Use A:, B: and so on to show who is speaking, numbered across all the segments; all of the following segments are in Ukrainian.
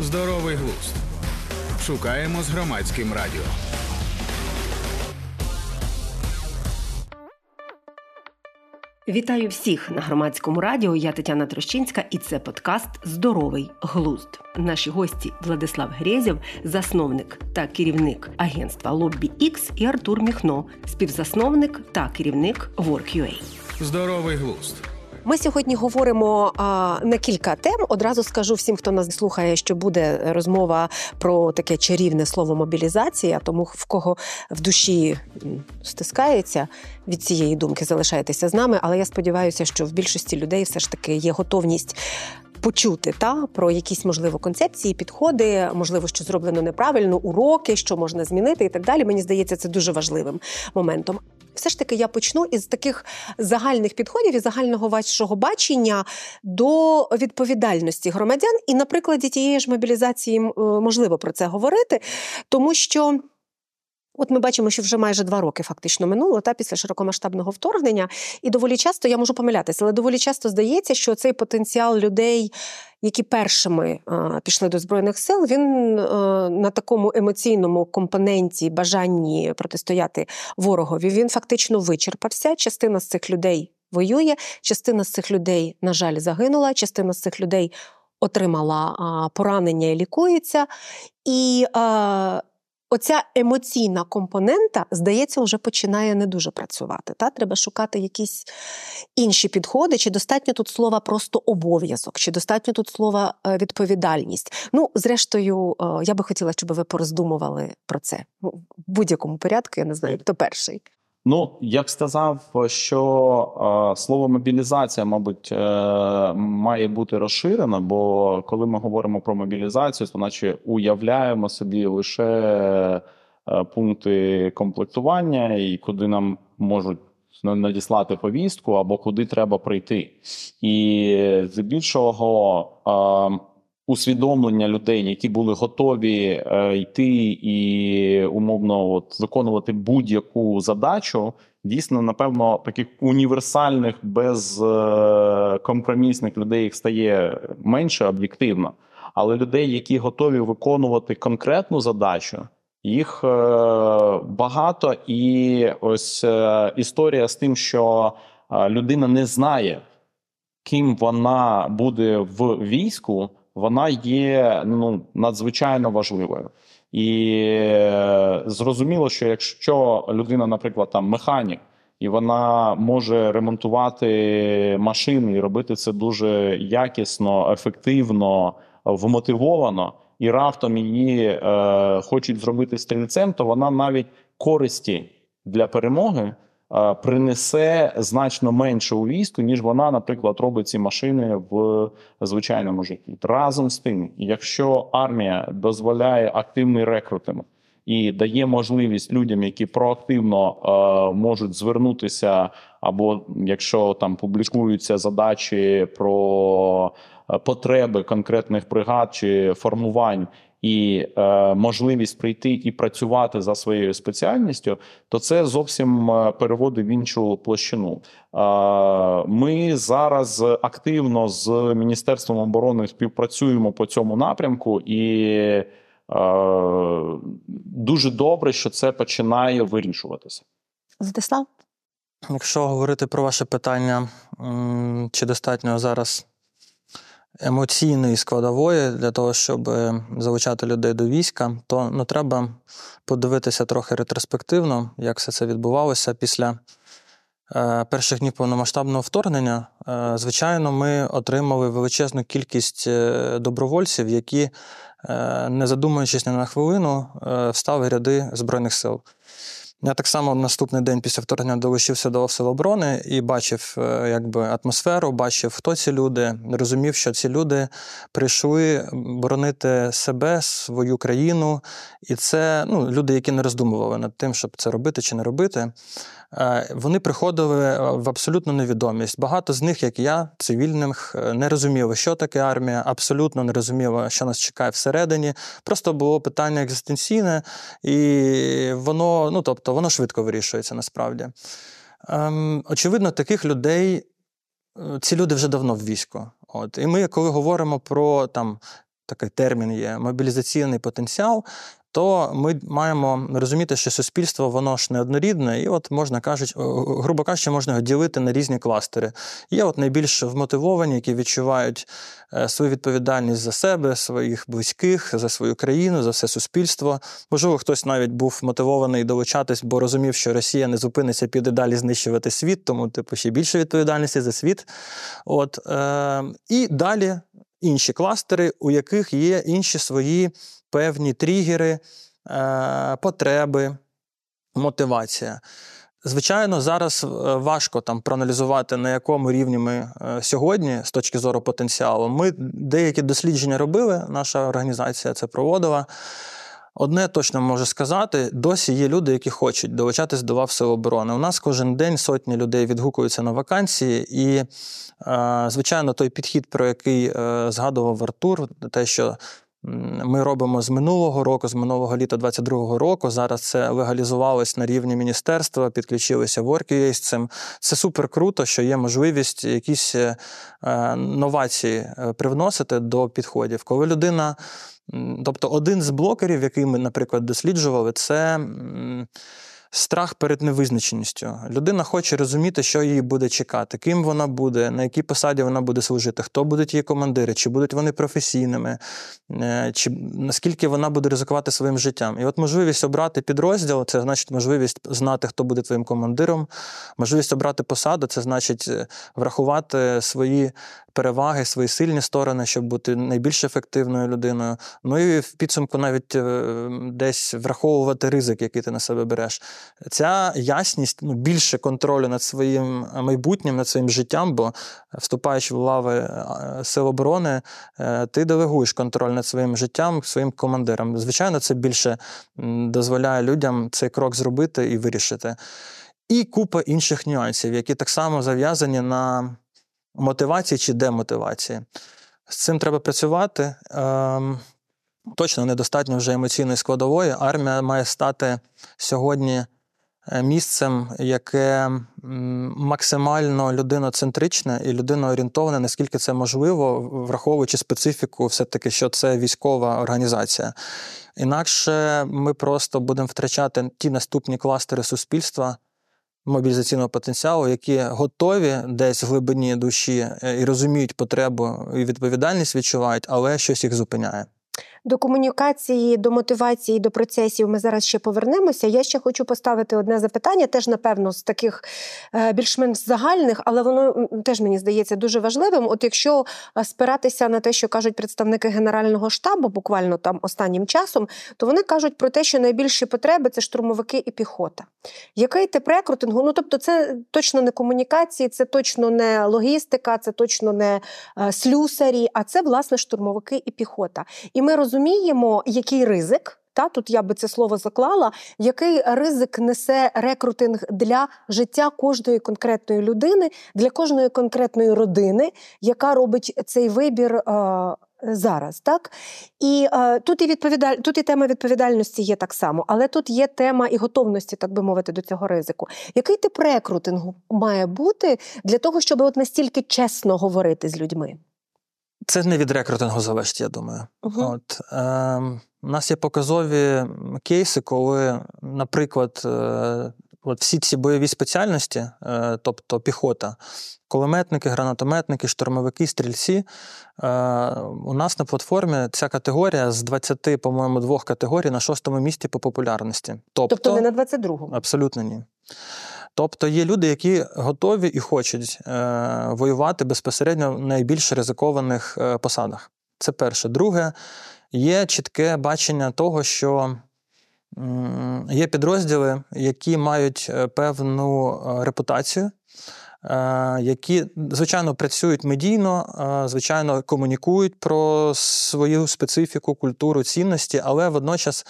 A: Здоровий глузд. Шукаємо з громадським радіо.
B: Вітаю всіх на громадському радіо. Я Тетяна Трощинська, і це подкаст Здоровий глузд. Наші гості Владислав Грєзєв, засновник та керівник агентства Лоббі X і Артур Міхно, співзасновник та керівник WorkUA.
A: Здоровий глузд.
B: Ми сьогодні говоримо а, на кілька тем. Одразу скажу всім, хто нас слухає, що буде розмова про таке чарівне слово мобілізація. Тому в кого в душі стискається від цієї думки, залишайтеся з нами. Але я сподіваюся, що в більшості людей все ж таки є готовність. Почути та про якісь можливо концепції, підходи, можливо, що зроблено неправильно, уроки, що можна змінити, і так далі. Мені здається, це дуже важливим моментом все ж таки я почну із таких загальних підходів і загального вашого бачення до відповідальності громадян. І на прикладі тієї ж мобілізації можливо про це говорити, тому що. От ми бачимо, що вже майже два роки фактично минуло та після широкомасштабного вторгнення, і доволі часто я можу помилятися, але доволі часто здається, що цей потенціал людей, які першими а, пішли до збройних сил, він а, на такому емоційному компоненті бажанні протистояти ворогові, він фактично вичерпався. Частина з цих людей воює, частина з цих людей, на жаль, загинула, частина з цих людей отримала а, поранення і лікується. І Оця емоційна компонента, здається, вже починає не дуже працювати. Та? Треба шукати якісь інші підходи, чи достатньо тут слова просто обов'язок, чи достатньо тут слова е, відповідальність. Ну, зрештою, е, я би хотіла, щоб ви пороздумували про це в будь-якому порядку. Я не знаю, хто перший.
C: Ну, я б сказав, що е, слово мобілізація, мабуть, е, має бути розширено, бо коли ми говоримо про мобілізацію, то наче уявляємо собі лише е, пункти комплектування і куди нам можуть надіслати повістку або куди треба прийти. І здебільшого. Е, усвідомлення людей, які були готові е, йти і умовно от виконувати будь-яку задачу, дійсно, напевно, таких універсальних безкомпромісних е, людей їх стає менше об'єктивно. Але людей, які готові виконувати конкретну задачу, їх е, багато, і ось е, історія з тим, що людина не знає, ким вона буде в війську вона є ну надзвичайно важливою. І е, зрозуміло, що якщо людина, наприклад, там механік, і вона може ремонтувати машини і робити це дуже якісно, ефективно, вмотивовано, і раптом її е, хочуть зробити стрільцем, то вона навіть користі для перемоги принесе значно менше у війську, ніж вона, наприклад, робить ці машини в звичайному житті. Разом з тим, якщо армія дозволяє активний рекрутинг і дає можливість людям, які проактивно е, можуть звернутися, або якщо там публікуються задачі про потреби конкретних бригад чи формувань і е, можливість прийти і працювати за своєю спеціальністю, то це зовсім е, переводить в іншу площину. Е, ми зараз активно з міністерством оборони співпрацюємо по цьому напрямку, і е, дуже добре, що це починає вирішуватися.
B: Владислав?
D: Якщо говорити про ваше питання, чи достатньо зараз емоційної складової для того, щоб е, залучати людей до війська, то ну, треба подивитися трохи ретроспективно, як все це відбувалося після. Е, перших днів повномасштабного вторгнення, е, звичайно, ми отримали величезну кількість добровольців, які, не задумуючись ні на хвилину, встали ряди Збройних сил. Я так само наступний день після вторгнення долучився до оборони і бачив е, якби, атмосферу, бачив, хто ці люди, розумів, що ці люди прийшли боронити себе, свою країну. І це ну, люди, які не роздумували над тим, щоб це робити чи не робити. Е, вони приходили е, в абсолютну невідомість. Багато з них, як і я, цивільних, е, не розуміли, що таке армія, абсолютно не розуміли, що нас чекає всередині. Просто було питання екзистенційне, і воно, ну тобто, воно швидко вирішується насправді. Ем, Очевидно, таких людей. Ці люди вже давно в війську. От. І ми, коли говоримо про там такий термін є мобілізаційний потенціал. То ми маємо розуміти, що суспільство воно ж не однорідне, і от можна кажуть, грубо кажучи, можна його ділити на різні кластери. Є от найбільш вмотивовані, які відчувають е, свою відповідальність за себе, своїх близьких, за свою країну, за все суспільство. Можливо, хтось навіть був мотивований долучатись, бо розумів, що Росія не зупиниться, піде далі знищувати світ, тому типу ще більше відповідальності за світ. От, е, І далі інші кластери, у яких є інші свої певні тригери, е, потреби, мотивація. Звичайно, зараз е, важко там проаналізувати, на якому рівні ми е, сьогодні з точки зору потенціалу. Ми деякі дослідження робили, наша організація це проводила. Одне точно можу сказати: досі є люди, які хочуть долучатись до лав Сил оборони. У нас кожен день сотні людей відгукуються на вакансії, і, звичайно, той підхід, про який згадував Артур, те, що ми робимо з минулого року, з минулого літа 22-го року. Зараз це легалізувалось на рівні міністерства, підключилися ворки з цим. Це супер круто, що є можливість якісь е, новації е, привносити до підходів. Коли людина, тобто один з блокерів, який ми, наприклад, досліджували, це страх перед невизначеністю. Людина хоче розуміти, що її буде чекати, ким вона буде, на якій посаді вона буде служити, хто будуть її командири, чи будуть вони професійними, е, чи наскільки вона буде ризикувати своїм життям. І от можливість обрати підрозділ це значить можливість знати, хто буде твоїм командиром, можливість обрати посаду це значить е, врахувати свої переваги, свої сильні сторони, щоб бути найбільш ефективною людиною. Ну і в підсумку навіть е, десь враховувати ризик, який ти на себе береш. Ця ясність ну, більше контролю над своїм майбутнім, над своїм життям, бо вступаючи в лави е, сил оборони, е, ти делегуєш контроль над своїм життям, своїм командирам. Звичайно, це більше дозволяє людям цей крок зробити і вирішити. І купа інших нюансів, які так само зав'язані на мотивації чи демотивації. З цим треба працювати. Точно недостатньо вже емоційної складової. Армія має стати сьогодні е, місцем, яке максимально людиноцентричне і людиноорієнтоване, наскільки це можливо, враховуючи специфіку, все-таки, що це військова організація. Інакше ми просто будемо втрачати ті наступні кластери суспільства мобілізаційного потенціалу, які готові десь в глибині душі е, і розуміють потребу і відповідальність відчувають, але щось їх зупиняє.
B: До комунікації, до мотивації, до процесів ми зараз ще повернемося. Я ще хочу поставити одне запитання, теж, напевно, з таких е, більш-менш загальних, але воно теж мені здається дуже важливим. От якщо е, спиратися на те, що кажуть представники Генерального штабу, буквально там останнім часом, то вони кажуть про те, що найбільші потреби це штурмовики і піхота. Який тип рекрутингу? Ну тобто, це точно не комунікації, це точно не логістика, це точно не е, слюсарі, а це власне штурмовики і піхота. І ми розуміємо, який ризик. Та тут я би це слово заклала, який ризик несе рекрутинг для життя кожної конкретної людини, для кожної конкретної родини, яка робить цей вибір е, зараз. Так і е, тут і відповідаль... тут і тема відповідальності є так само, але тут є тема і готовності, так би мовити, до цього ризику. Який тип рекрутингу має бути для того, щоб от настільки чесно говорити з людьми?
D: Це не від рекрутингу залежить, я думаю. Uh-huh. От, е, У нас є показові кейси, коли, наприклад, е, от всі ці бойові спеціальності, е, тобто піхота, кулеметники, гранатометники, штурмовики, стрільці. Е, у нас на платформі ця категорія з 20, по-моєму, двох категорій на шостому місці по популярності.
B: Тобто, тобто не на 22-му?
D: Абсолютно ні. Тобто є люди, які готові і хочуть е, воювати безпосередньо в найбільш ризикованих е, посадах. Це перше. Друге, є чітке бачення того, що є підрозділи, які мають е, певну репутацію. Е, які, звичайно, працюють медійно, звичайно, комунікують про свою специфіку, культуру, цінності, але водночас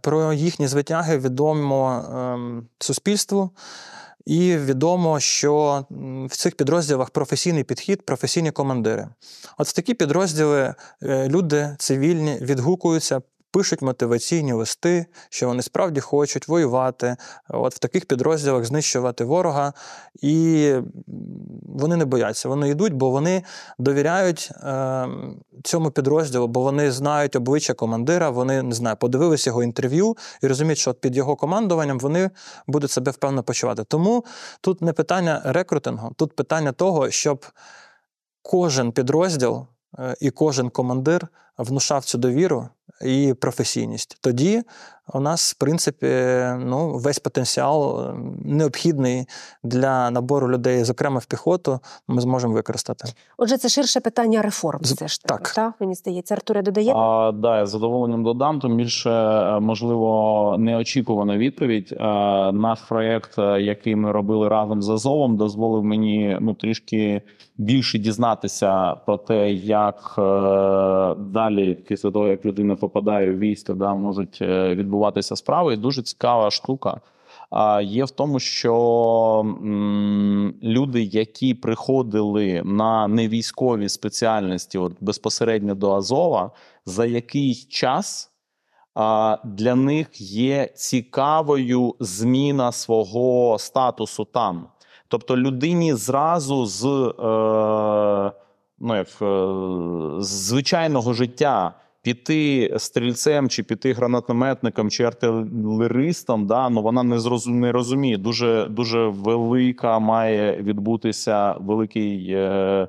D: про їхні звитяги відомо ем, суспільству. І відомо, що в цих підрозділах професійний підхід, професійні командири. От такі підрозділи е, люди цивільні відгукуються, пишуть мотиваційні листи, що вони справді хочуть воювати, от в таких підрозділах знищувати ворога, і вони не бояться. Вони йдуть, бо вони довіряють е, цьому підрозділу, бо вони знають обличчя командира, вони не знаю, подивилися його інтерв'ю і розуміють, що під його командуванням вони будуть себе впевнено почувати. Тому тут не питання рекрутингу, тут питання того, щоб кожен підрозділ е, і кожен командир внушав цю довіру і професійність. Тоді у нас, в принципі, ну, весь потенціал необхідний для набору людей, зокрема в піхоту, ми зможемо використати.
B: Отже, це ширше питання реформ.
D: З-
B: Все ж
D: так.
B: так, мені здається. Артуре додає.
C: А, да, я задоволенням додам. Тим більше, е, можливо, неочікувана відповідь. Е, Наш проєкт, е, який ми робили разом з Азовом, дозволив мені ну трішки більше дізнатися про те, як е, далі, після того як людина попадає в військо, да, можуть е, відбуватися справи. І дуже цікава штука. Є в тому, що люди, які приходили на невійськові спеціальності, от безпосередньо до Азова, за якийсь час для них є цікавою зміна свого статусу там. Тобто людині зразу з, е, ну, як, е, з звичайного життя піти стрільцем, чи піти гранатометником, чи артилеристом, да, ну вона не зрозум, не розуміє. Дуже, дуже велика має відбутися великий е,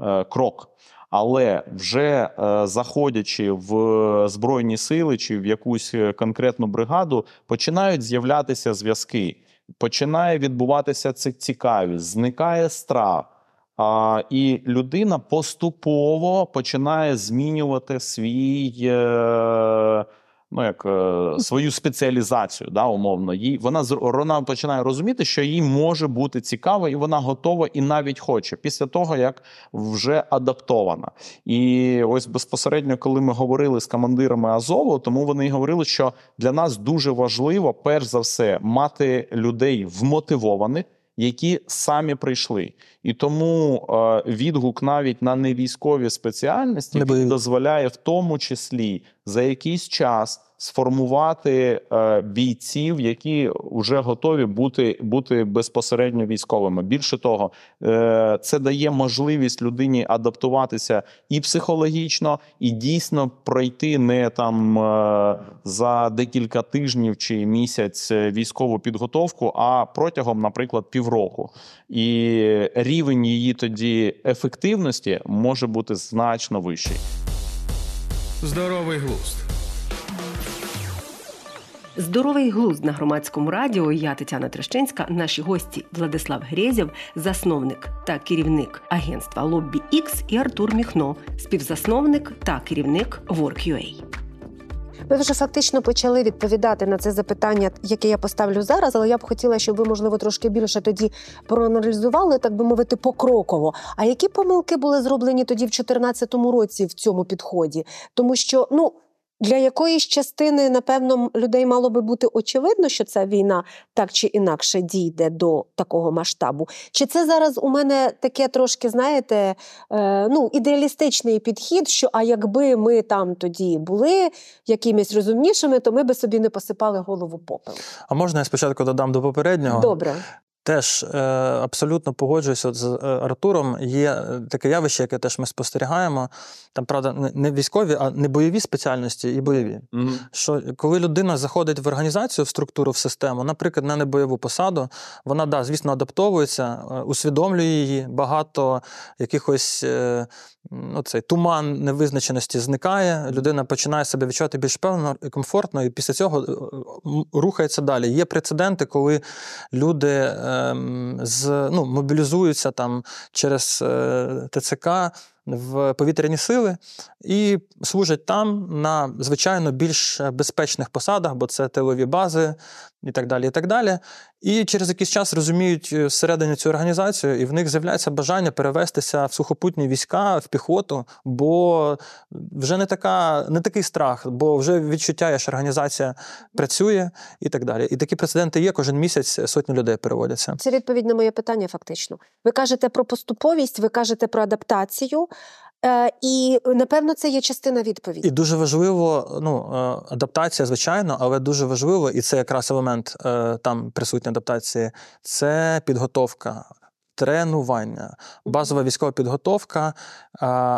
C: е, крок. Але вже е, заходячи в збройні сили чи в якусь конкретну бригаду, починають з'являтися зв'язки, починає відбуватися цікавість, зникає страх. А, і людина поступово починає змінювати свій. Е, Ну, як е, свою спеціалізацію, да, умовно, їй вона вона починає розуміти, що їй може бути цікаво, і вона готова і навіть хоче після того, як вже адаптована. І ось безпосередньо, коли ми говорили з командирами Азову, тому вони говорили, що для нас дуже важливо, перш за все, мати людей вмотивованих, які самі прийшли. І тому е, відгук навіть на невійськові спеціальності
D: Не
C: дозволяє в тому числі за якийсь час сформувати е, бійців, які вже готові бути, бути безпосередньо військовими. Більше того, е, це дає можливість людині адаптуватися і психологічно, і дійсно пройти не там е, за декілька тижнів чи місяць е, військову підготовку, а протягом, наприклад, півроку. І рівень її тоді ефективності може бути значно вищий.
A: Здоровий глузд.
B: Здоровий глузд на громадському радіо. Я Тетяна Трещинська. Наші гості Владислав Грєзєв, засновник та керівник агентства Лоббі Ікс і Артур Міхно, співзасновник та керівник Work.ua. Ви вже фактично почали відповідати на це запитання, яке я поставлю зараз, але я б хотіла, щоб ви, можливо, трошки більше тоді проаналізували, так би мовити, покроково. А які помилки були зроблені тоді в 2014 році в цьому підході? Тому що, ну. Для якоїсь частини, напевно, людей мало би бути очевидно, що ця війна так чи інакше дійде до такого масштабу. Чи це зараз у мене таке трошки, знаєте, е, ну, ідеалістичний підхід, що а якби ми там тоді були якимись розумнішими, то ми би собі не посипали голову попелом.
D: А можна я спочатку додам до попереднього?
B: Добре.
D: Теж е, абсолютно погоджуюся з е, Артуром. Є е, таке явище, яке теж ми спостерігаємо. Там, правда, не- військові, а не бойові спеціальності і бойові. Що коли людина заходить в організацію, в структуру, в систему, наприклад, на небойову посаду, вона да, звісно, адаптовується, усвідомлює її, багато якихось ну, цей туман невизначеності зникає. Людина починає себе відчувати більш певно і комфортно, і після цього е, рухається далі. Є прецеденти, коли люди ем, з, ну, мобілізуються там через е, ТЦК в повітряні сили і служать там на звичайно більш безпечних посадах, бо це тилові бази і так далі. І так далі. І через якийсь час розуміють е, всередині цю організацію, і в них з'являється бажання перевестися в сухопутні війська, в піхоту, бо вже не така, не такий страх, бо вже відчуття, що організація працює і так далі. І такі прецеденти є. Кожен місяць сотні людей переводяться.
B: Це відповідь на моє питання, фактично. Ви кажете про поступовість, ви кажете про адаптацію. Е, і напевно це є частина відповіді.
D: І дуже важливо, ну, е, адаптація, звичайно, але дуже важливо, і це якраз елемент е, там присутня адаптації, це підготовка. Тренування, базова військова підготовка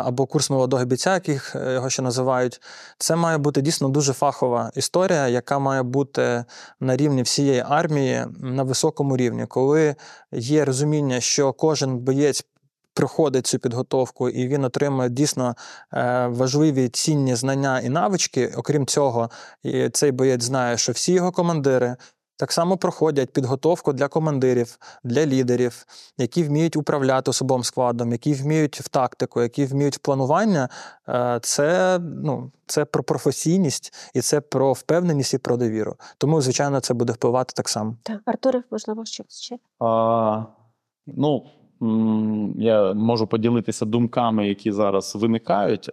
D: або курс молодого бійця, яких його ще називають, це має бути дійсно дуже фахова історія, яка має бути на рівні всієї армії на високому рівні, коли є розуміння, що кожен боєць проходить цю підготовку, і він отримує дійсно е, важливі цінні знання і навички. Окрім цього, і цей боєць знає, що всі його командири. Так само проходять підготовку для командирів, для лідерів, які вміють управляти особовим складом, які вміють в тактику, які вміють в планування. Е, Це ну, це про професійність і це про впевненість і про довіру. Тому, звичайно, це буде впливати так само.
B: Так, Артуре, можливо, щось ще?
C: А, ну, я можу поділитися думками, які зараз виникають.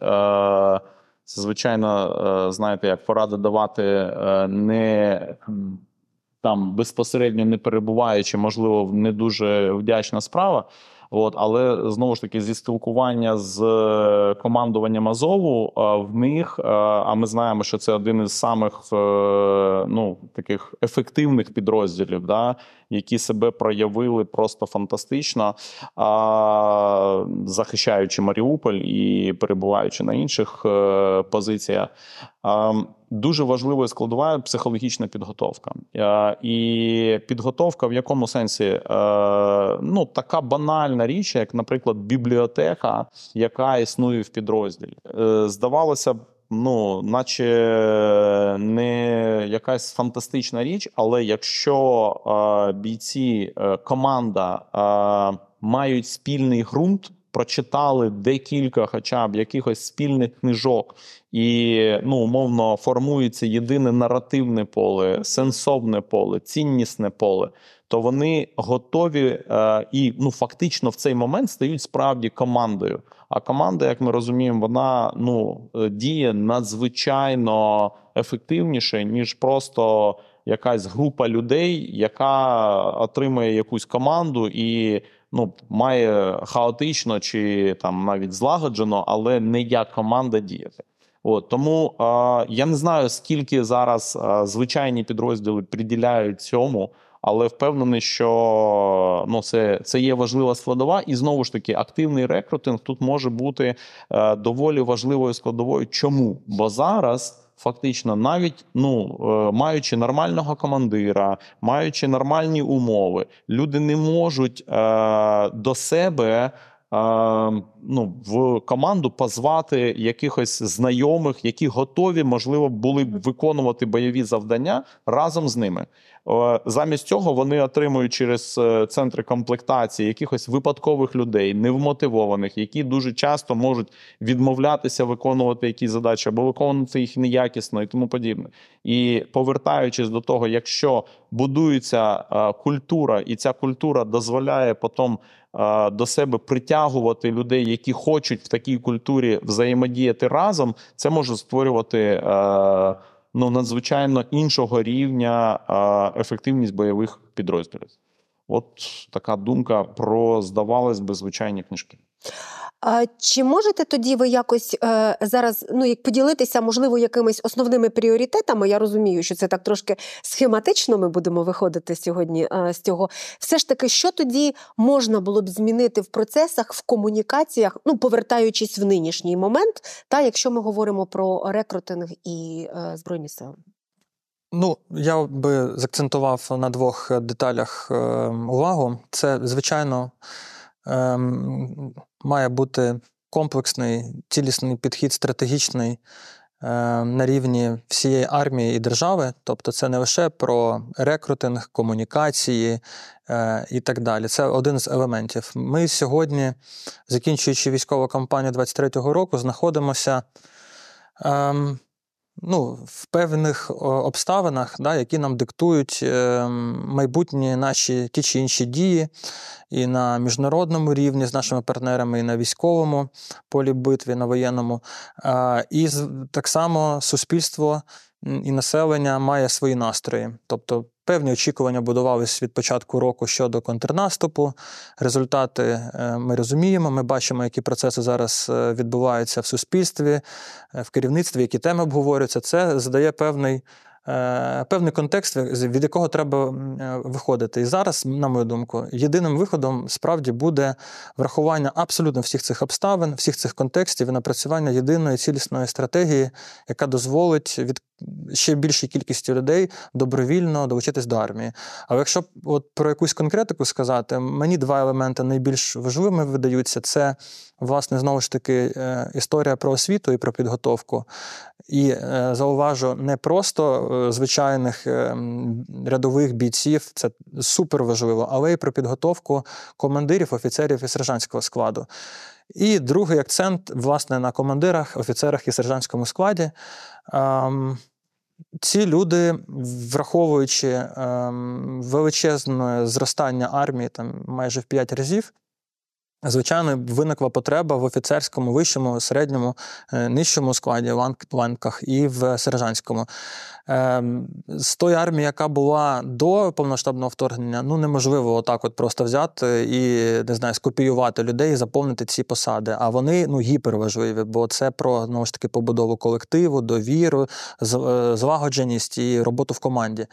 C: Це, звичайно, е, знаєте, як поради давати е, не там безпосередньо не перебуваючи, можливо, не дуже вдячна справа. От, але знову ж таки, зі спілкування з е, командуванням Азову е, в них, е, а ми знаємо, що це один із самих ну, таких ефективних підрозділів, да, які себе проявили просто фантастично, захищаючи Маріуполь і перебуваючи на інших позиціях. Дуже важливою складова психологічна підготовка. Е, І підготовка в якому сенсі? Е, Ну, така банальна річ, як, наприклад, бібліотека, яка існує в підрозділі. Е, Здавалося б, ну, наче не якась фантастична річ, але якщо бійці, команда мають спільний ґрунт, прочитали декілька, хоча б якихось спільних книжок, і ну, умовно формується єдине наративне поле, сенсовне поле, ціннісне поле. То вони готові е, і ну фактично в цей момент стають справді командою. А команда, як ми розуміємо, вона ну е, діє надзвичайно ефективніше, ніж просто якась група людей, яка отримує якусь команду і ну має хаотично чи там навіть злагоджено, але не як команда діяти. От тому е, я не знаю, скільки зараз е, звичайні підрозділи приділяють цьому, але впевнений, що ну це, це є важлива складова, і знову ж таки, активний рекрутинг тут може бути е, доволі важливою складовою. Чому? Бо зараз. Фактично, навіть ну е, маючи нормального командира, маючи нормальні умови, люди не можуть е, до себе е, ну, в команду позвати якихось знайомих, які готові, можливо, були б виконувати бойові завдання разом з ними. Замість цього вони отримують через е, центри комплектації якихось випадкових людей, невмотивованих, які дуже часто можуть відмовлятися виконувати якісь задачі або виконувати їх неякісно і тому подібне. І повертаючись до того, якщо будується е, культура, і ця культура дозволяє потім е, до себе притягувати людей, які хочуть в такій культурі взаємодіяти разом, це може створювати. Ну, надзвичайно іншого рівня ефективність бойових підрозділів. От така думка про здавалось би звичайні книжки.
B: Чи можете тоді ви якось е, зараз ну як поділитися, можливо, якимись основними пріоритетами? Я розумію, що це так трошки схематично. Ми будемо виходити сьогодні е, з цього. Все ж таки, що тоді можна було б змінити в процесах, в комунікаціях, ну повертаючись в нинішній момент, та якщо ми говоримо про рекрутинг і е, збройні сили?
D: Ну, я би закцентував на двох деталях е, увагу. Це, звичайно, е, має бути комплексний, цілісний підхід, стратегічний е, на рівні всієї армії і держави. Тобто, це не лише про рекрутинг, комунікації е, і так далі. Це один з елементів. Ми сьогодні, закінчуючи військову кампанію 23-го року, знаходимося. Е, ну, в певних обставинах, да, які нам диктують е, майбутні наші ті чи інші дії і на міжнародному рівні з нашими партнерами, і на військовому полі битві, на воєнному. І так само суспільство і населення має свої настрої. Тобто Певні очікування будувалися від початку року щодо контрнаступу. Результати е, ми розуміємо. Ми бачимо, які процеси зараз е, відбуваються в суспільстві, е, в керівництві, які теми обговорюються. Це задає певний. Е, Певний контекст, від якого треба е, виходити. І зараз, на мою думку, єдиним виходом справді буде врахування абсолютно всіх цих обставин, всіх цих контекстів і напрацювання єдиної цілісної стратегії, яка дозволить від ще більшій кількості людей добровільно долучитись до армії. Але якщо от про якусь конкретику сказати, мені два елементи найбільш важливими видаються: це, власне, знову ж таки, е, історія про освіту і про підготовку. І зауважу, не просто звичайних е, рядових бійців, це супер важливо, але й про підготовку командирів, офіцерів і сержантського складу. І другий акцент, власне, на командирах, офіцерах і сержантському складі. Ем, ці люди, враховуючи ем, величезне зростання армії там майже в 5 разів, звичайно, виникла потреба в офіцерському, вищому, середньому, е, нижчому складі, ланк- ланках і в сержантському. Ем, З тої армії, яка була до повноштабного вторгнення, ну неможливо отак от просто взяти і не знаю, скопіювати людей і заповнити ці посади. А вони ну гіперважливі, бо це про знову ж таки побудову колективу, довіру, е, злагодженість і роботу в команді.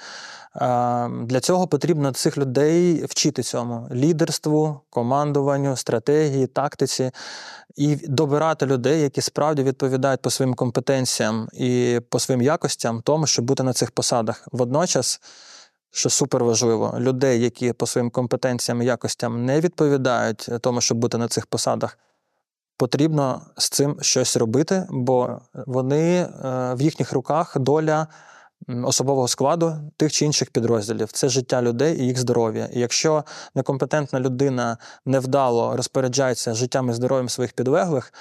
D: Ем, Для цього потрібно цих людей вчити цьому лідерству, командуванню, стратегії, тактиці і добирати людей, які справді відповідають по своїм компетенціям і по своїм якостям тому, щоб бути на цих посадах. Водночас, що супер важливо, людей, які по своїм компетенціям і якостям не відповідають тому, щоб бути на цих посадах. Потрібно з цим щось робити, бо вони е, в їхніх руках доля особового складу тих чи інших підрозділів. Це життя людей і їх здоров'я. І якщо некомпетентна людина невдало розпоряджається життям і здоров'ям своїх підлеглих,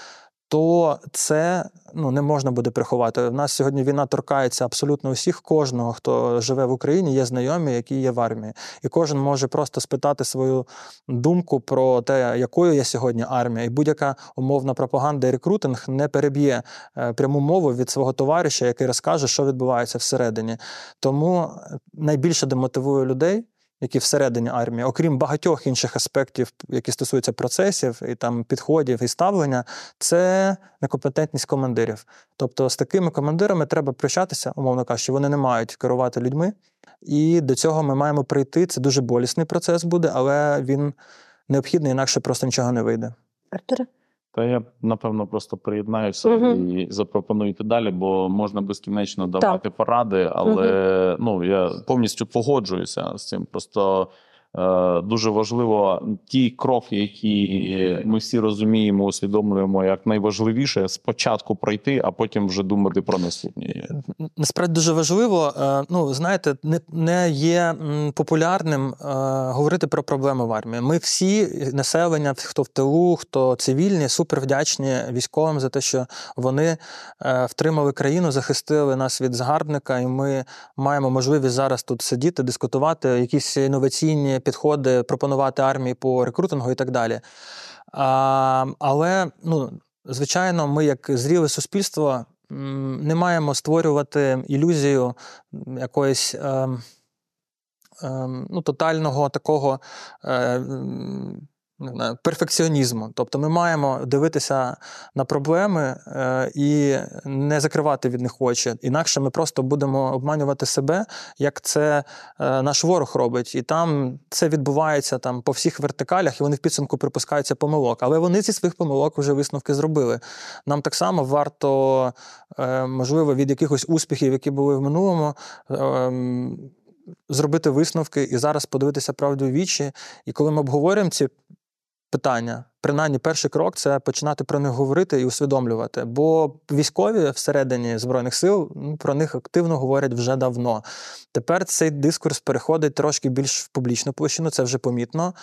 D: то це ну, не можна буде приховати. У нас сьогодні війна торкається абсолютно усіх, кожного, хто живе в Україні, є знайомі, які є в армії. І кожен може просто спитати свою думку про те, якою є сьогодні армія. І будь-яка умовна пропаганда і рекрутинг не переб'є е, пряму мову від свого товариша, який розкаже, що відбувається всередині. Тому найбільше демотивує людей. Які всередині армії, окрім багатьох інших аспектів, які стосуються процесів і там підходів і ставлення, це некомпетентність командирів. Тобто з такими командирами треба прощатися, умовно кажучи, вони не мають керувати людьми, і до цього ми маємо прийти. Це дуже болісний процес буде, але він необхідний, інакше просто нічого не вийде.
B: Артуре?
C: Та я напевно просто приєднаюся
B: угу.
C: і запропоную йти далі, бо можна безкінечно давати поради, але ну я повністю погоджуюся з цим. Просто дуже важливо ті кроки, які ми всі розуміємо, усвідомлюємо як найважливіше, спочатку пройти, а потім вже думати про наступні.
D: Насправді дуже важливо. е, Ну, знаєте, не, не є популярним е, говорити про проблеми в армії. Ми всі, населення, хто в тилу, хто цивільні, супер вдячні військовим за те, що вони е, втримали країну, захистили нас від загарбника, і ми маємо можливість зараз тут сидіти, дискутувати, якісь інноваційні підходи, пропонувати армії по рекрутингу і так далі. А, але, ну, звичайно, ми, як зріле суспільство, не маємо створювати ілюзію якоїсь. ем, ем, ну, тотального такого е, перфекціонізму. Тобто ми маємо дивитися на проблеми е, і не закривати від них очі. Інакше ми просто будемо обманювати себе, як це е, наш ворог робить. І там це відбувається там по всіх вертикалях, і вони в підсумку припускаються помилок. Але вони зі своїх помилок вже висновки зробили. Нам так само варто, е, можливо, від якихось успіхів, які були в минулому. Зробити висновки і зараз подивитися правду в вічі. І коли ми обговорюємо ці питання, принаймні перший крок це починати про них говорити і усвідомлювати. Бо військові всередині збройних сил ну, про них активно говорять вже давно. Тепер цей дискурс переходить трошки більш в публічну площину, це вже помітно.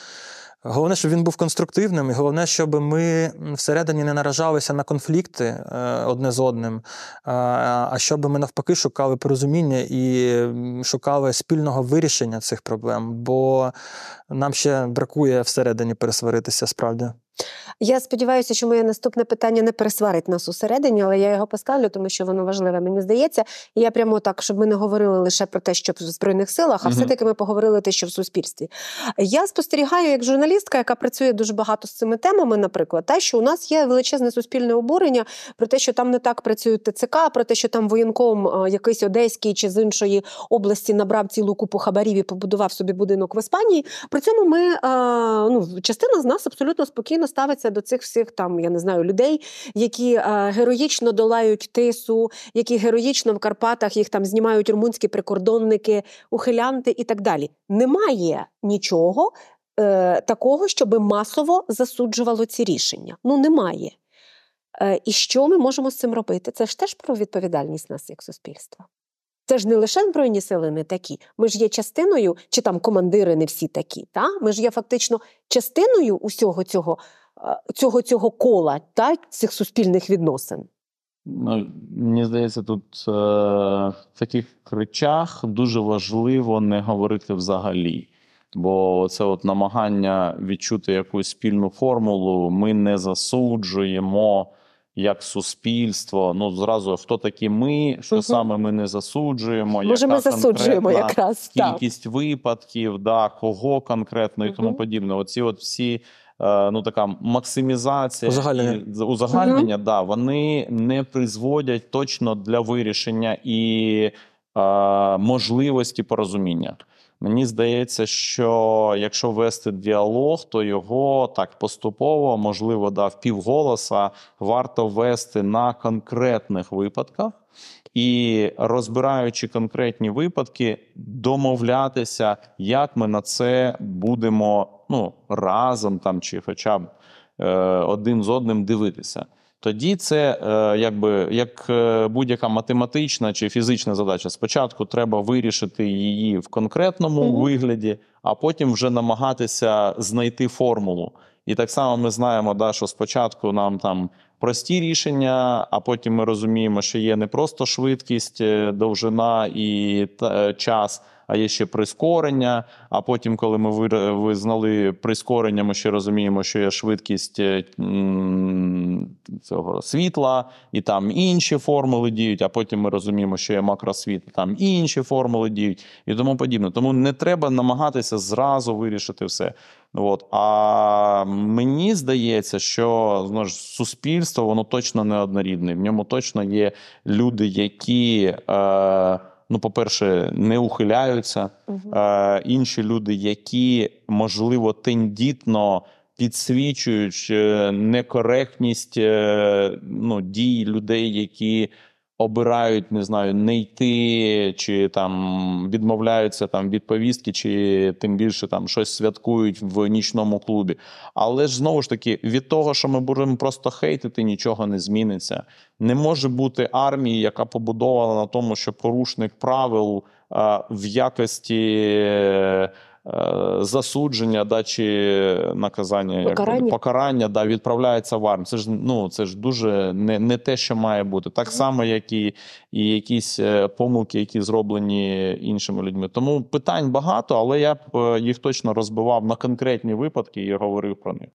D: Головне, щоб він був конструктивним, і головне, щоб ми всередині не наражалися на конфлікти е, одне з одним, е, а щоб ми навпаки шукали порозуміння і шукали спільного вирішення цих проблем, бо нам ще бракує всередині пересваритися справді.
B: Я сподіваюся, що моє наступне питання не пересварить нас усередині, але я його поставлю, тому що воно важливе, мені здається. І я прямо так, щоб ми не говорили лише про те, що в Збройних силах, а
C: Мгм.
B: все-таки ми поговорили те, що в суспільстві. Я спостерігаю як журналістка, яка працює дуже багато з цими темами, наприклад, та що у нас є величезне суспільне обурення про те, що там не так працюють ТЦК, про те, що там воєнком е, якийсь одеський чи з іншої області набрав цілу купу хабарів і побудував собі будинок в Іспанії. При цьому ми е, ну, частина з нас абсолютно спокійно ставиться до цих всіх там, я не знаю, людей, які е, героїчно долають тису, які героїчно в Карпатах їх там знімають румунські прикордонники, ухилянти і так далі. Немає нічого е, такого, щоб масово засуджувало ці рішення. Ну немає. Е, і що ми можемо з цим робити? Це ж теж про відповідальність нас як суспільства. Це ж не лише збройні сили не такі. Ми ж є частиною, чи там командири не всі такі. Та? Ми ж є фактично частиною усього цього, цього, цього кола та? цих суспільних відносин.
C: Ну, мені здається, тут е, в таких речах дуже важливо не говорити взагалі. Бо це от намагання відчути якусь спільну формулу, ми не засуджуємо як суспільство. Ну, зразу хто такі ми, що
B: Мгм.
C: саме ми не засуджуємо,
B: Може, ми засуджуємо якраз так.
C: кількість випадків, да, кого конкретно і тому подібне. Оці от всі. Е, Ну, така максимізація
D: Узагальнення.
C: і з- узагальнення, да, вони не призводять точно для вирішення і е, можливості порозуміння. Мені здається, що якщо вести діалог, то його так поступово, можливо, да, в півголоса варто вести на конкретних випадках. І розбираючи конкретні випадки, домовлятися, як ми на це будемо ну, разом там чи хоча б е, один з одним дивитися. Тоді це е, якби як е, будь-яка математична чи фізична задача. Спочатку треба вирішити її в конкретному
B: Мгм.
C: вигляді, а потім вже намагатися знайти формулу. І так само ми знаємо, да, що спочатку нам там прості рішення, а потім ми розуміємо, що є не просто швидкість, е, довжина і та- час, а є ще прискорення. А потім, коли ми визнали прискорення, ми ще розуміємо, що є швидкість е, цього світла, і там інші формули діють. А потім ми розуміємо, що є макросвіт, там інші формули діють і тому подібне. Тому не треба намагатися зразу вирішити все. От. А мені здається, що знову ж суспільство воно точно не однорідне. В ньому точно є люди, які, е, ну, по-перше, не ухиляються,
B: Угу.
C: е, інші люди, які, можливо, тендітно підсвічують е, некоректність е, ну, дій людей, які обирають, не знаю, не йти, чи там відмовляються там від повістки, чи тим більше там щось святкують в нічному клубі. Але ж знову ж таки, від того, що ми будемо просто хейтити, нічого не зміниться. Не може бути армії, яка побудована на тому, що порушник правил в якості. Е, Засудження да, чи наказання
B: Покарання.
C: покарання да, відправляється в армію. Це ж ну це ж дуже не, не те, що має бути. Так само, як і, і якісь е, помилки, які зроблені іншими людьми. Тому питань багато, але я б е, їх точно розбивав на конкретні випадки і говорив про них.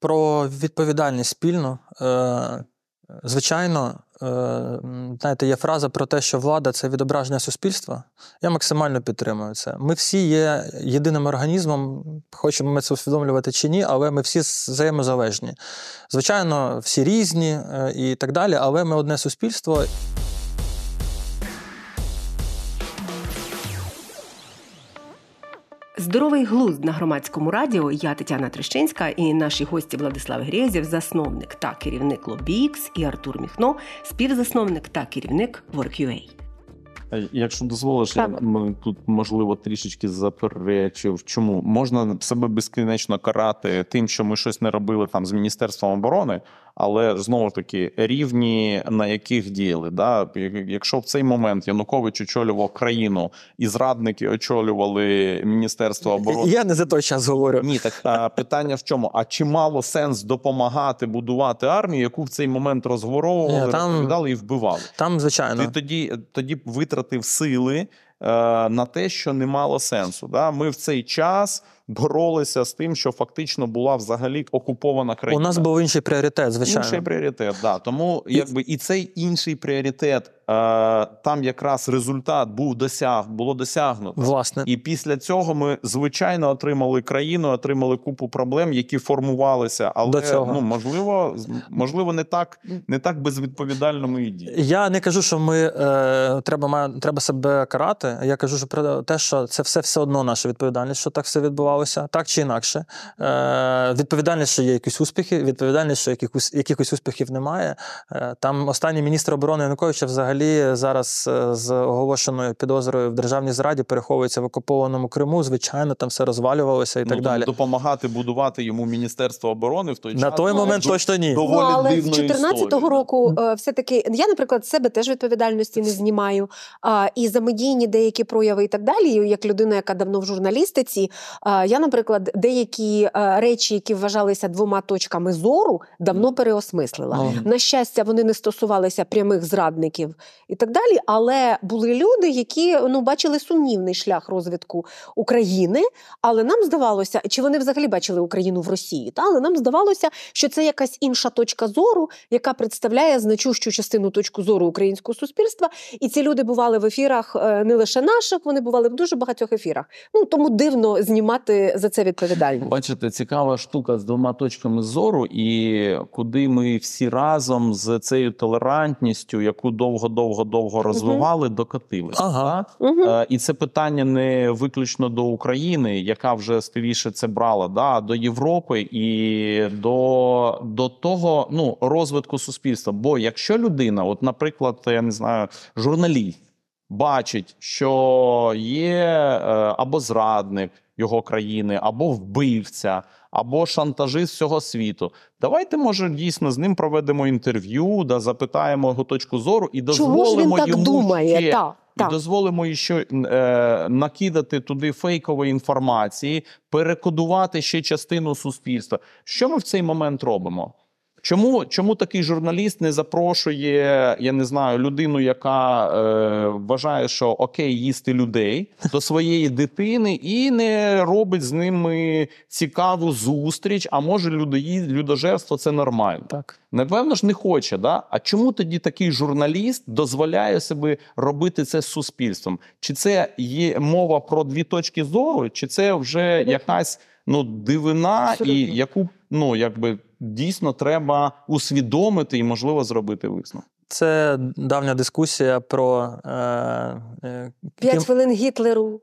D: Про відповідальність спільну. Звичайно, е, знаєте, є фраза про те, що влада це відображення суспільства. Я максимально підтримую це. Ми всі є єдиним організмом, хочемо ми це усвідомлювати чи ні, але ми всі взаємозалежні. Звичайно, всі різні е, і так далі, але ми одне суспільство.
E: Здоровий глузд на громадському радіо. Я Тетяна Трещинська і наші гості Владислав Грєзєв, засновник та керівник LobbyX, і Артур Міхно, співзасновник та керівник WorkUA.
C: Е, Якщо дозволиш, я
B: Так.
C: тут можливо трішечки заперечив. Чому можна себе безкінечно карати тим, що ми щось не робили там з міністерством оборони, але знову ж таки рівні на яких діяли. Да? Якщо в цей момент Янукович очолював країну і зрадники очолювали міністерство оборони.
D: Я не за той час говорю.
C: Ні, так а, питання в чому? А чи мало сенс допомагати будувати армію, яку в цей момент розворовували,
D: Ні, там-
C: розповідали і вбивали?
D: Там, звичайно.
C: Ти тоді, тоді витратив сили е, на те, що не мало сенсу. Да? Ми в цей час боролися з тим, що фактично була взагалі окупована країна.
D: У нас був інший пріоритет, звичайно.
C: Інший пріоритет, да. Тому якби і цей інший пріоритет, е, там якраз результат був досяг, було досягнуто.
D: Власне,
C: І після цього ми звичайно отримали країну, отримали купу проблем, які формувалися. Але
D: До цього.
C: ну можливо, можливо, не так не так безвідповідально ми і діяли.
D: Я не кажу, що ми е, треба ма- треба себе карати. Я кажу, що про те, що це все все одно наша відповідальність, що так все відбувалося, так чи інакше. Е, відповідальність, що є якісь успіхи, відповідальність, що якихось, якихось успіхів немає. Е, там останній міністр оборони Януковича взагалі зараз е, з оголошеною підозрою в державній зраді переховується в окупованому Криму. Звичайно, там все розвалювалося і так
C: Ну,
D: далі.
C: Допомагати будувати йому міністерство оборони в той
D: На
C: час.
D: той
C: ну,
D: момент
C: ду-
D: точно ні.
C: доволі
B: ну, але з 14-го року е, все-таки я, наприклад, себе теж відповідальності не знімаю. А, і за медійні деякі прояви і так далі. Як людина, яка давно в журналістиці, а, я, наприклад, деякі е, речі, які вважалися двома точками зору, давно переосмислила.
D: Ну,
B: На щастя, вони не стосувалися прямих зрадників і так далі. Але були люди, які ну бачили сумнівний шлях розвитку України. Але нам здавалося, чи вони взагалі бачили Україну в Росії? Та але нам здавалося, що це якась інша точка зору, яка представляє значущу частину точку зору українського суспільства. І ці люди бували в ефірах е, не лише наших, вони бували в дуже багатьох ефірах. Ну тому дивно знімати за це відповідальність.
C: Бачите, цікава штука з двома точками зору, і куди ми всі разом з цією толерантністю, яку довго, довго, довго розвивали, докотилися.
D: Ага.
B: Угу.
C: Е, І це питання не виключно до України, яка вже скоріше це брала, да, до Європи і до, до того ну, розвитку суспільства. Бо якщо людина, от, наприклад, я не знаю, журналіст бачить, що є е, або зрадник його країни, або вбивця, або шантажист всього світу. Давайте, може, дійсно з ним проведемо інтерв'ю, да, запитаємо його точку зору і дозволимо
B: Чому ж він так
C: йому
B: думає?
C: ще
B: Так,
C: і
B: так.
C: дозволимо ще е, накидати туди фейкової інформації, перекодувати ще частину суспільства. Що ми в цей момент робимо? Чому, чому такий журналіст не запрошує, я не знаю, людину, яка е, вважає, що окей, їсти людей до своєї дитини, і не робить з ними цікаву зустріч? А може, людоїд, людожерство це нормально?
D: Так.
C: Напевно ж не хоче, да? А чому тоді такий журналіст дозволяє себе робити це з суспільством? Чи це є мова про дві точки зору, чи це вже якась ну дивина,
B: Абсолютно.
C: і яку ну якби дійсно треба усвідомити і можливо зробити висновок?
D: Це давня дискусія про е, е,
B: П'ять
D: ким,
B: хвилин Гітлеру,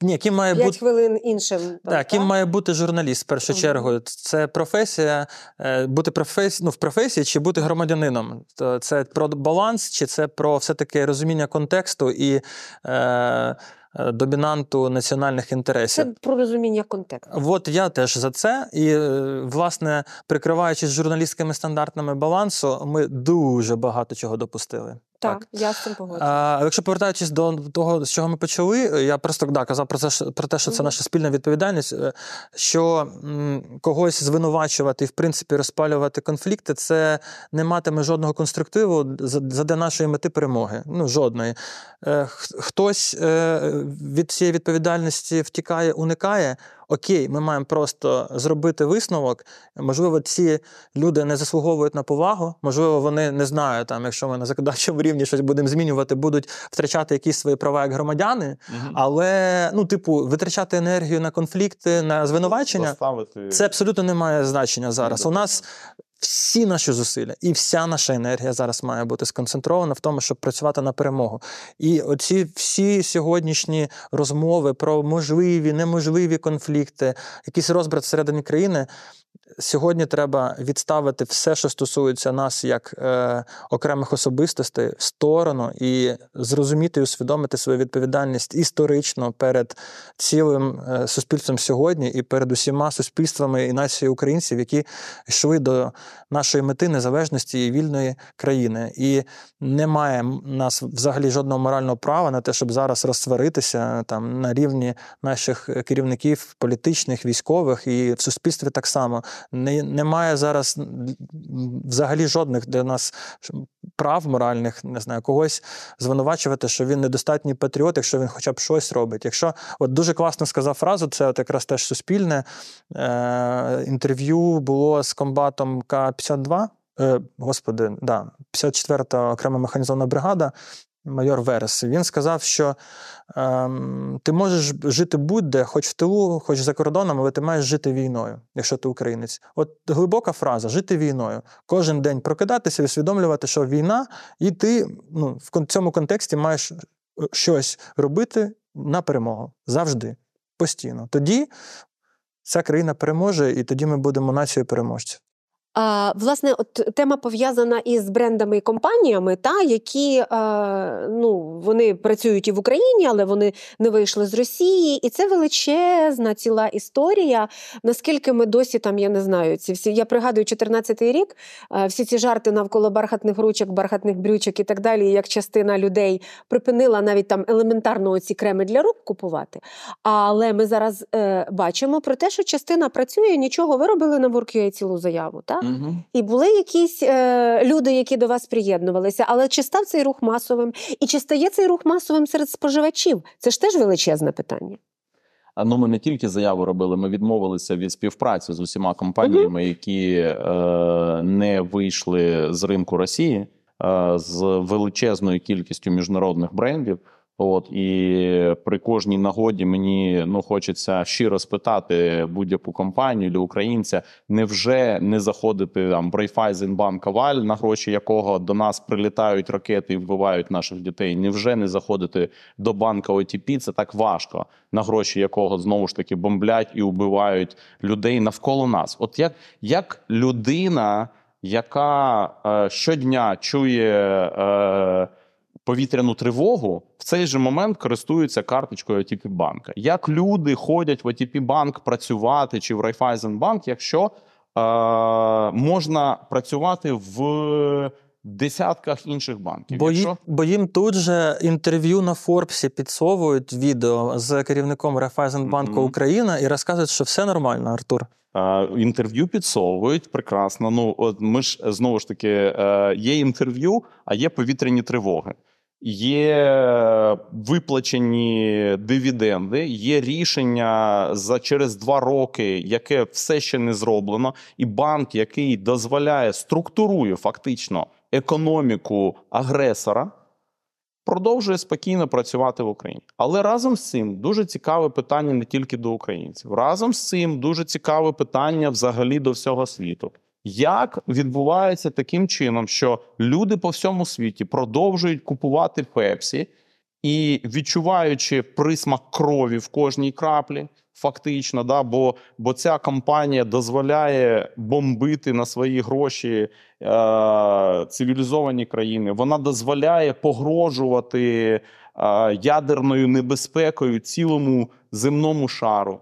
D: ні, ким має
B: п'ять
D: бути
B: хвилин іншим.
D: Так, ким має бути журналіст в першу
B: Мгм.
D: чергу? Це професія, е, бути професі... ну, в професії чи бути громадянином. Це про баланс, чи це про все-таки розуміння контексту і е, домінанту національних інтересів.
B: Це про розуміння контексту.
D: От я теж за це. І, е, власне, прикриваючись журналістськими стандартами балансу, ми дуже багато чого допустили.
B: Так, я з цим погоджуюся.
D: Якщо повертаючись до того, з чого ми почали, я просто да, казав про це, про те, що це наша спільна відповідальність, е, що м, когось звинувачувати і в принципі розпалювати конфлікти, це не матиме жодного конструктиву за- заде нашої мети перемоги. Ну, жодної. Е, Хтось е, від цієї відповідальності втікає, уникає. Окей, ми маємо просто зробити висновок. Можливо, ці люди не заслуговують на повагу. Можливо, вони не знають, там, якщо ми на законодавчому рівні щось будемо змінювати, будуть втрачати якісь свої права як громадяни. Але, ну, типу, витрачати енергію на конфлікти, на звинувачення,
C: Заставити...
D: це абсолютно не має значення зараз. У нас всі наші зусилля і вся наша енергія зараз має бути сконцентрована в тому, щоб працювати на перемогу. І оці всі сьогоднішні розмови про можливі, неможливі конфлікти, якийсь розбрат всередині країни. Сьогодні треба відставити все, що стосується нас як е, окремих особистостей, в сторону і зрозуміти і усвідомити свою відповідальність історично перед цілим е, суспільством сьогодні і перед усіма суспільствами і нацією українців, які йшли до нашої мети незалежності і вільної країни. І немає нас взагалі жодного морального права на те, щоб зараз розсваритися там на рівні наших е, керівників політичних, військових і в суспільстві так само. Не, немає зараз взагалі жодних для нас прав моральних, не знаю, когось звинувачувати, що він недостатній патріот, якщо він хоча б щось робить. Якщо от дуже класно сказав фразу, це от якраз теж суспільне е, інтерв'ю було з комбатом К-52. Е, господи, да, 54-та окрема механізована бригада. Майор Верес, він сказав, що ем, ти можеш жити будь-де, хоч в тилу, хоч за кордоном, але ти маєш жити війною, якщо ти українець. От глибока фраза жити війною. Кожен день прокидатися, усвідомлювати, що війна, і ти ну, в цьому контексті маєш е, щось робити на перемогу завжди, постійно. Тоді ця країна переможе, і тоді ми будемо нацією переможців.
B: А, власне, от тема пов'язана із брендами і компаніями, та які е, ну, вони працюють і в Україні, але вони не вийшли з Росії. І це величезна ціла історія. Наскільки ми досі там, я не знаю, ці всі. Я пригадую 14-й рік, всі ці жарти навколо бархатних ручок, бархатних брючок і так далі, як частина людей припинила навіть там елементарно ці креми для рук купувати. Але ми зараз е, бачимо про те, що частина працює, нічого, ви робили на WorkUA цілу заяву. Та?
C: Угу.
B: І були якісь е, люди, які до вас приєднувалися, але чи став цей рух масовим? І чи стає цей рух масовим серед споживачів? Це ж теж величезне питання.
C: А ну ми не тільки заяву робили, ми відмовилися від співпраці з усіма компаніями, які е, не вийшли з ринку Росії е, з величезною кількістю міжнародних брендів. От і при кожній нагоді мені ну хочеться щиро спитати будь-яку компанію для українця, невже не заходити там в Райфайзенбанк Коваль, на гроші якого до нас прилітають ракети і вбивають наших дітей? Невже не заходити до банка OTP? Це так важко, на гроші якого знову ж таки бомблять і вбивають людей навколо нас? От як, як людина, яка е, щодня чує. Е, повітряну тривогу в цей же момент користуються карточкою OTP банка. Як люди ходять в OTP банк працювати чи в Райфайзенбанк, якщо е, можна працювати в десятках інших банків?
D: Бо,
C: якщо...
D: бо їм тут же інтерв'ю на Форбсі підсовують відео з керівником Райфайзенбанку
C: Мгм.
D: Україна і розказують, що все нормально, Артур.
C: Е, Інтерв'ю підсовують прекрасно. Ну от ми ж знову ж таки е, є інтерв'ю, а є повітряні тривоги. Є виплачені дивіденди, є рішення за через два роки, яке все ще не зроблено, і банк, який дозволяє структурує фактично економіку агресора, продовжує спокійно працювати в Україні. Але разом з цим дуже цікаве питання не тільки до українців. Разом з цим дуже цікаве питання взагалі до всього світу. Як відбувається таким чином, що люди по всьому світі продовжують купувати пепсі і відчуваючи присмак крові в кожній краплі, фактично, да, бо, бо ця компанія дозволяє бомбити на свої гроші е, цивілізовані країни, вона дозволяє погрожувати е, ядерною небезпекою цілому земному шару.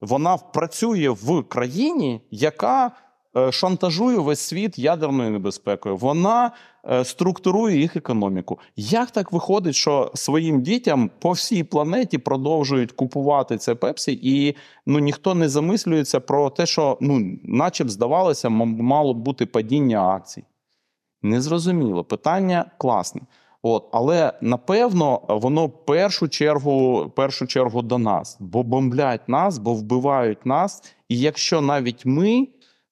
C: Вона працює в країні, яка шантажує весь світ ядерною небезпекою. Вона е, структурує їх економіку. Як так виходить, що своїм дітям по всій планеті продовжують купувати це пепсі, і ну ніхто не замислюється про те, що ну, наче б здавалося, мало б бути падіння акцій. Незрозуміло. Питання класне. От, але напевно воно першу чергу, першу чергу до нас, бо бомблять нас, бо вбивають нас. І якщо навіть ми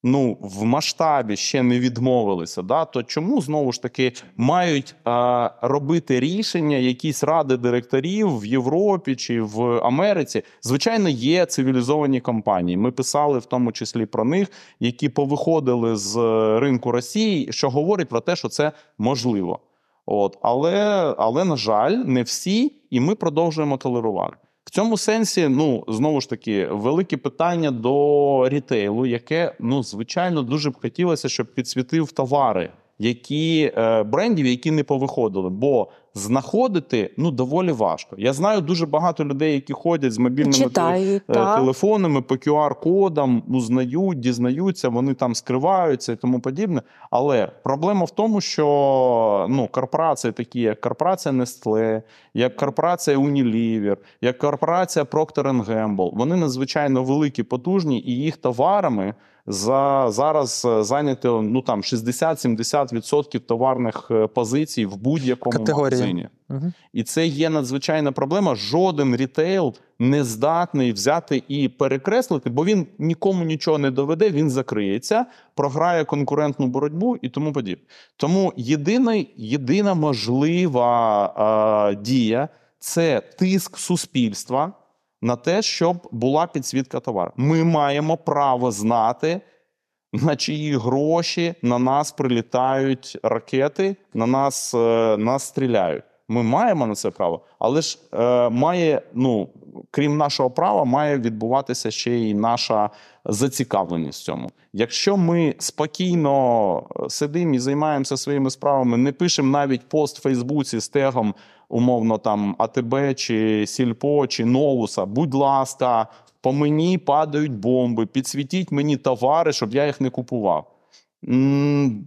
C: ну в масштабі ще не відмовилися, да, то чому знову ж таки мають а, робити рішення якісь ради директорів в Європі чи в Америці? Звичайно, є цивілізовані компанії. Ми писали в тому числі про них, які повиходили з ринку Росії, що говорить про те, що це можливо. От, але, але на жаль, не всі, і ми продовжуємо толерувати. Цьому сенсі, ну знову ж таки, велике питання до рітейлу, яке ну звичайно дуже б хотілося, щоб підсвітив товари, які е, брендів, які не повиходили, бо знаходити ну доволі важко. Я знаю дуже багато людей, які ходять з мобільними
B: Читають,
C: е, телефонами по QR-кодам, узнають, дізнаються, вони там скриваються і тому подібне. Але проблема в тому, що ну, корпорації такі, як корпорація Nestle, як корпорація Unilever, як корпорація Procter Gamble, вони надзвичайно великі, потужні, і їх товарами за зараз е, зайнято ну там 60-70% товарних е, позицій в будь-якому
D: Категорії.
C: Магазині.
D: Угу.
C: І це є надзвичайна проблема. Жоден рітейл не здатний взяти і перекреслити, бо він нікому нічого не доведе, він закриється, програє конкурентну боротьбу і тому подібне. Тому єдина, єдина можлива е, дія це тиск суспільства на те, щоб була підсвітка товару. Ми маємо право знати. На чиї гроші на нас прилітають ракети, на нас, е, нас стріляють. Ми маємо на це право, але ж е, має, ну крім нашого права, має відбуватися ще й наша зацікавленість в цьому. Якщо ми спокійно е, сидимо і займаємося своїми справами, не пишемо навіть пост в Фейсбуці з тегом, умовно там АТБ чи Сільпо чи Новуса, будь ласка, по мені падають бомби, підсвітіть мені товари, щоб я їх не купував.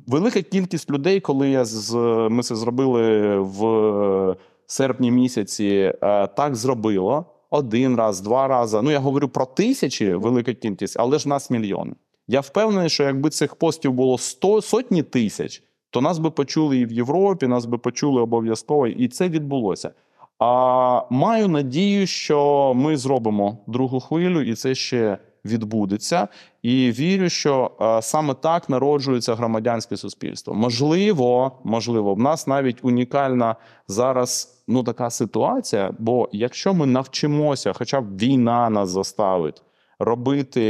C: Велика кількість людей, коли я з ми це зробили в серпні місяці, е, так зробило один раз, два рази. Ну я говорю про тисячі, велика кількість, але ж нас мільйони. Я впевнений, що якби цих постів було сто сотні тисяч, то нас би почули і в Європі, нас би почули обов'язково, і це відбулося. А маю надію, що ми зробимо другу хвилю, і це ще відбудеться. І вірю, що саме так народжується громадянське суспільство. Можливо, можливо, в нас навіть унікальна зараз ну така ситуація. Бо якщо ми навчимося, хоча б війна нас заставить робити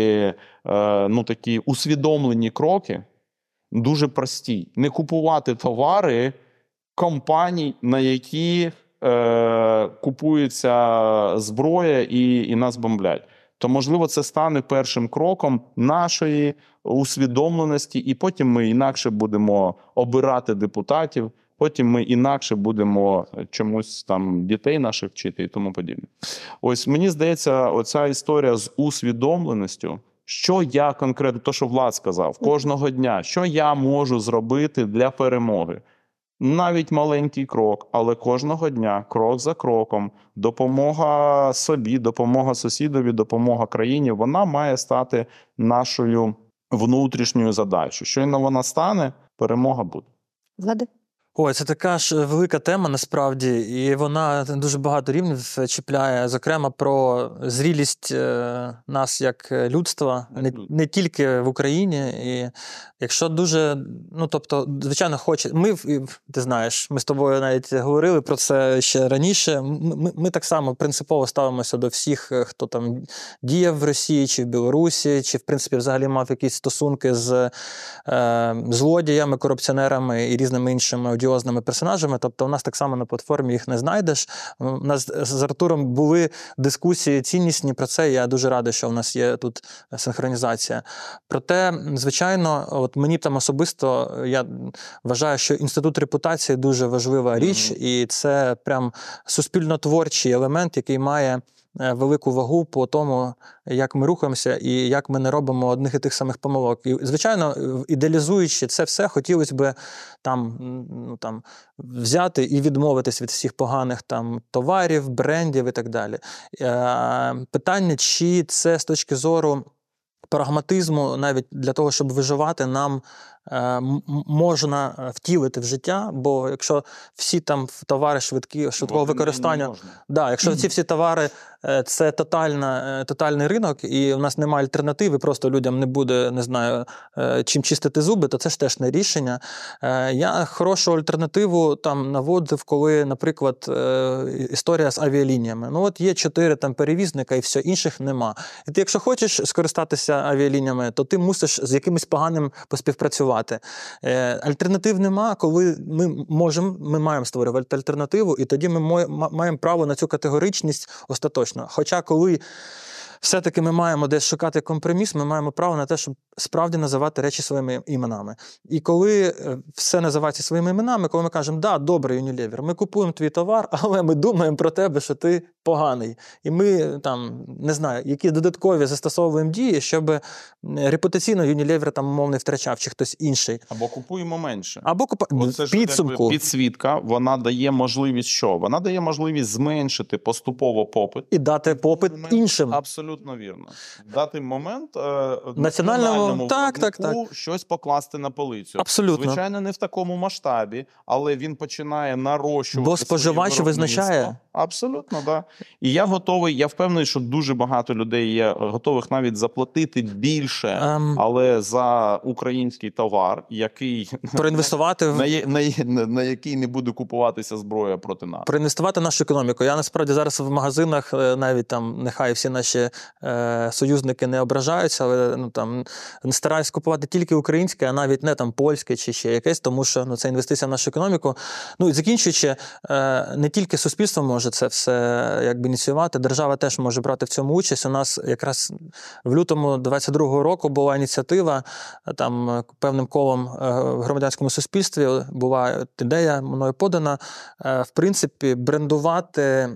C: е, ну такі усвідомлені кроки, дуже прості: не купувати товари компаній, на які е, купується зброя і, і нас бомблять. То можливо це стане першим кроком нашої усвідомленості, і потім ми інакше будемо обирати депутатів. Потім ми інакше будемо чомусь там дітей наших вчити і тому подібне. Ось мені здається, оця історія з усвідомленістю, що я конкретно, то що Влад сказав, кожного дня, що я можу зробити для перемоги. Навіть маленький крок, але кожного дня, крок за кроком, допомога собі, допомога сусідові, допомога країні, вона має стати нашою внутрішньою задачею. Щойно вона стане, перемога буде.
B: Влади?
D: Ой, це така ж велика тема насправді, і вона дуже багато рівнів чіпляє, зокрема про зрілість е, нас як людства, не, не тільки в Україні. І якщо дуже, ну тобто, звичайно, хоче. Ми ти знаєш, ми з тобою навіть говорили про це ще раніше. Ми, ми так само принципово ставимося до всіх, хто там діяв в Росії чи в Білорусі, чи в принципі взагалі мав якісь стосунки з е, злодіями, корупціонерами і різними іншими одіозними персонажами. Тобто, у нас так само на платформі їх не знайдеш. У нас з Артуром були дискусії ціннісні про це. Я дуже радий, що в нас є тут синхронізація. Проте, звичайно, от мені там особисто я вважаю, що інститут репутації дуже важлива річ, mm-hmm. і це прям суспільнотворчий елемент, який має. Велику вагу по тому, як ми рухаємося і як ми не робимо одних і тих самих помилок. І, звичайно, ідеалізуючи це все, хотілося б там ну, там, взяти і відмовитись від всіх поганих там товарів, брендів і так далі. Е, Питання, чи це з точки зору прагматизму, навіть для того, щоб виживати, нам е, можна втілити в життя. Бо якщо всі там товари швидкі, швидкого
C: Бо
D: використання, да, якщо ці всі товари е, це тотальна, е, тотальний ринок, і у нас немає альтернативи, просто людям не буде, не знаю, е, чим чистити зуби, то це ж теж не рішення. Е, я хорошу альтернативу там наводив, коли, наприклад, е, історія з авіалініями. Ну от є чотири там перевізника, і все інших нема. І ти, якщо хочеш скористатися авіалініями, то ти мусиш з якимось поганим поспівпрацювати. Е, альтернатив нема, коли ми можемо, ми маємо створювати альтернативу, і тоді ми маємо право на цю категоричність остаточно. Хоча коли все-таки ми маємо десь шукати компроміс, ми маємо право на те, щоб справді називати речі своїми іменами. І коли е, все називається своїми іменами, коли ми кажемо, да, добрий Unilever, ми купуємо твій товар, але ми думаємо про тебе, що ти поганий. І ми там не знаю, які додаткові застосовуємо дії, щоб репутаційно Unilever там умовно втрачав чи хтось інший.
C: Або купуємо менше.
D: Або
C: ж
D: підсумку.
C: підсвітка, вона дає можливість що? Вона дає можливість зменшити поступово попит.
D: І дати попит іншим.
C: Абсолютно Абсолютно вірно. Дати момент е,
D: Національному- так, так,
C: так. щось покласти на полицю.
D: Абсолютно.
C: Звичайно, не в такому масштабі, але він починає нарощувати.
D: Бо споживач визначає.
C: Абсолютно, да. І я готовий. Я впевнений, що дуже багато людей є готових навіть заплатити більше,
D: Ем,
C: але за український товар, який
D: проінвестувати в
C: на, є- на, на, на який не буде купуватися зброя проти нас.
D: проінвестувати нашу економіку. Я насправді зараз в магазинах, е, навіть там нехай всі наші е, союзники не ображаються, але ну там стараюсь купувати тільки українське, а навіть не там польське чи ще якесь, тому що ну це інвестиція в нашу економіку. Ну і закінчуючи, е, не тільки суспільство може це все якби ініціювати, держава теж може брати в цьому участь. У нас якраз в лютому 22-го року була ініціатива е, там е, певним колом е, в громадянському суспільстві була ідея мною подана. В принципі, брендувати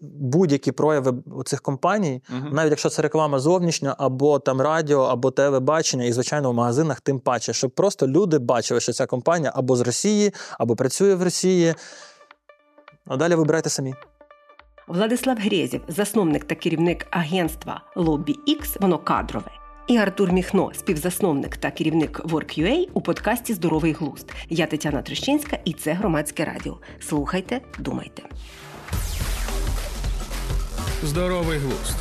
D: будь-які прояви у цих компаній,
C: Мгм.
D: навіть якщо це реклама зовнішня, або там радіо, або телебачення, і звичайно в магазинах, тим паче, щоб просто люди бачили, що ця компанія або з Росії, або працює в Росії. А далі вибирайте самі.
E: Владислав Грєзєв, засновник та керівник агентства Lobby X, воно кадрове. І Артур Міхно, співзасновник та керівник WorkUA у подкасті Здоровий глузд. Я Тетяна Трещинська, і це громадське радіо. Слухайте, думайте.
A: Здоровий глузд.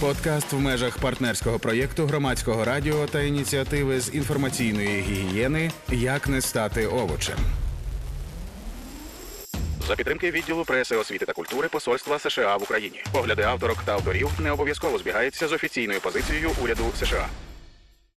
A: Подкаст в межах партнерського проєкту громадського радіо та ініціативи з інформаційної гігієни Як не стати овочем. За підтримки відділу преси, освіти та культури Посольства США в Україні. Погляди авторок та авторів не обов'язково збігаються з офіційною позицією уряду США.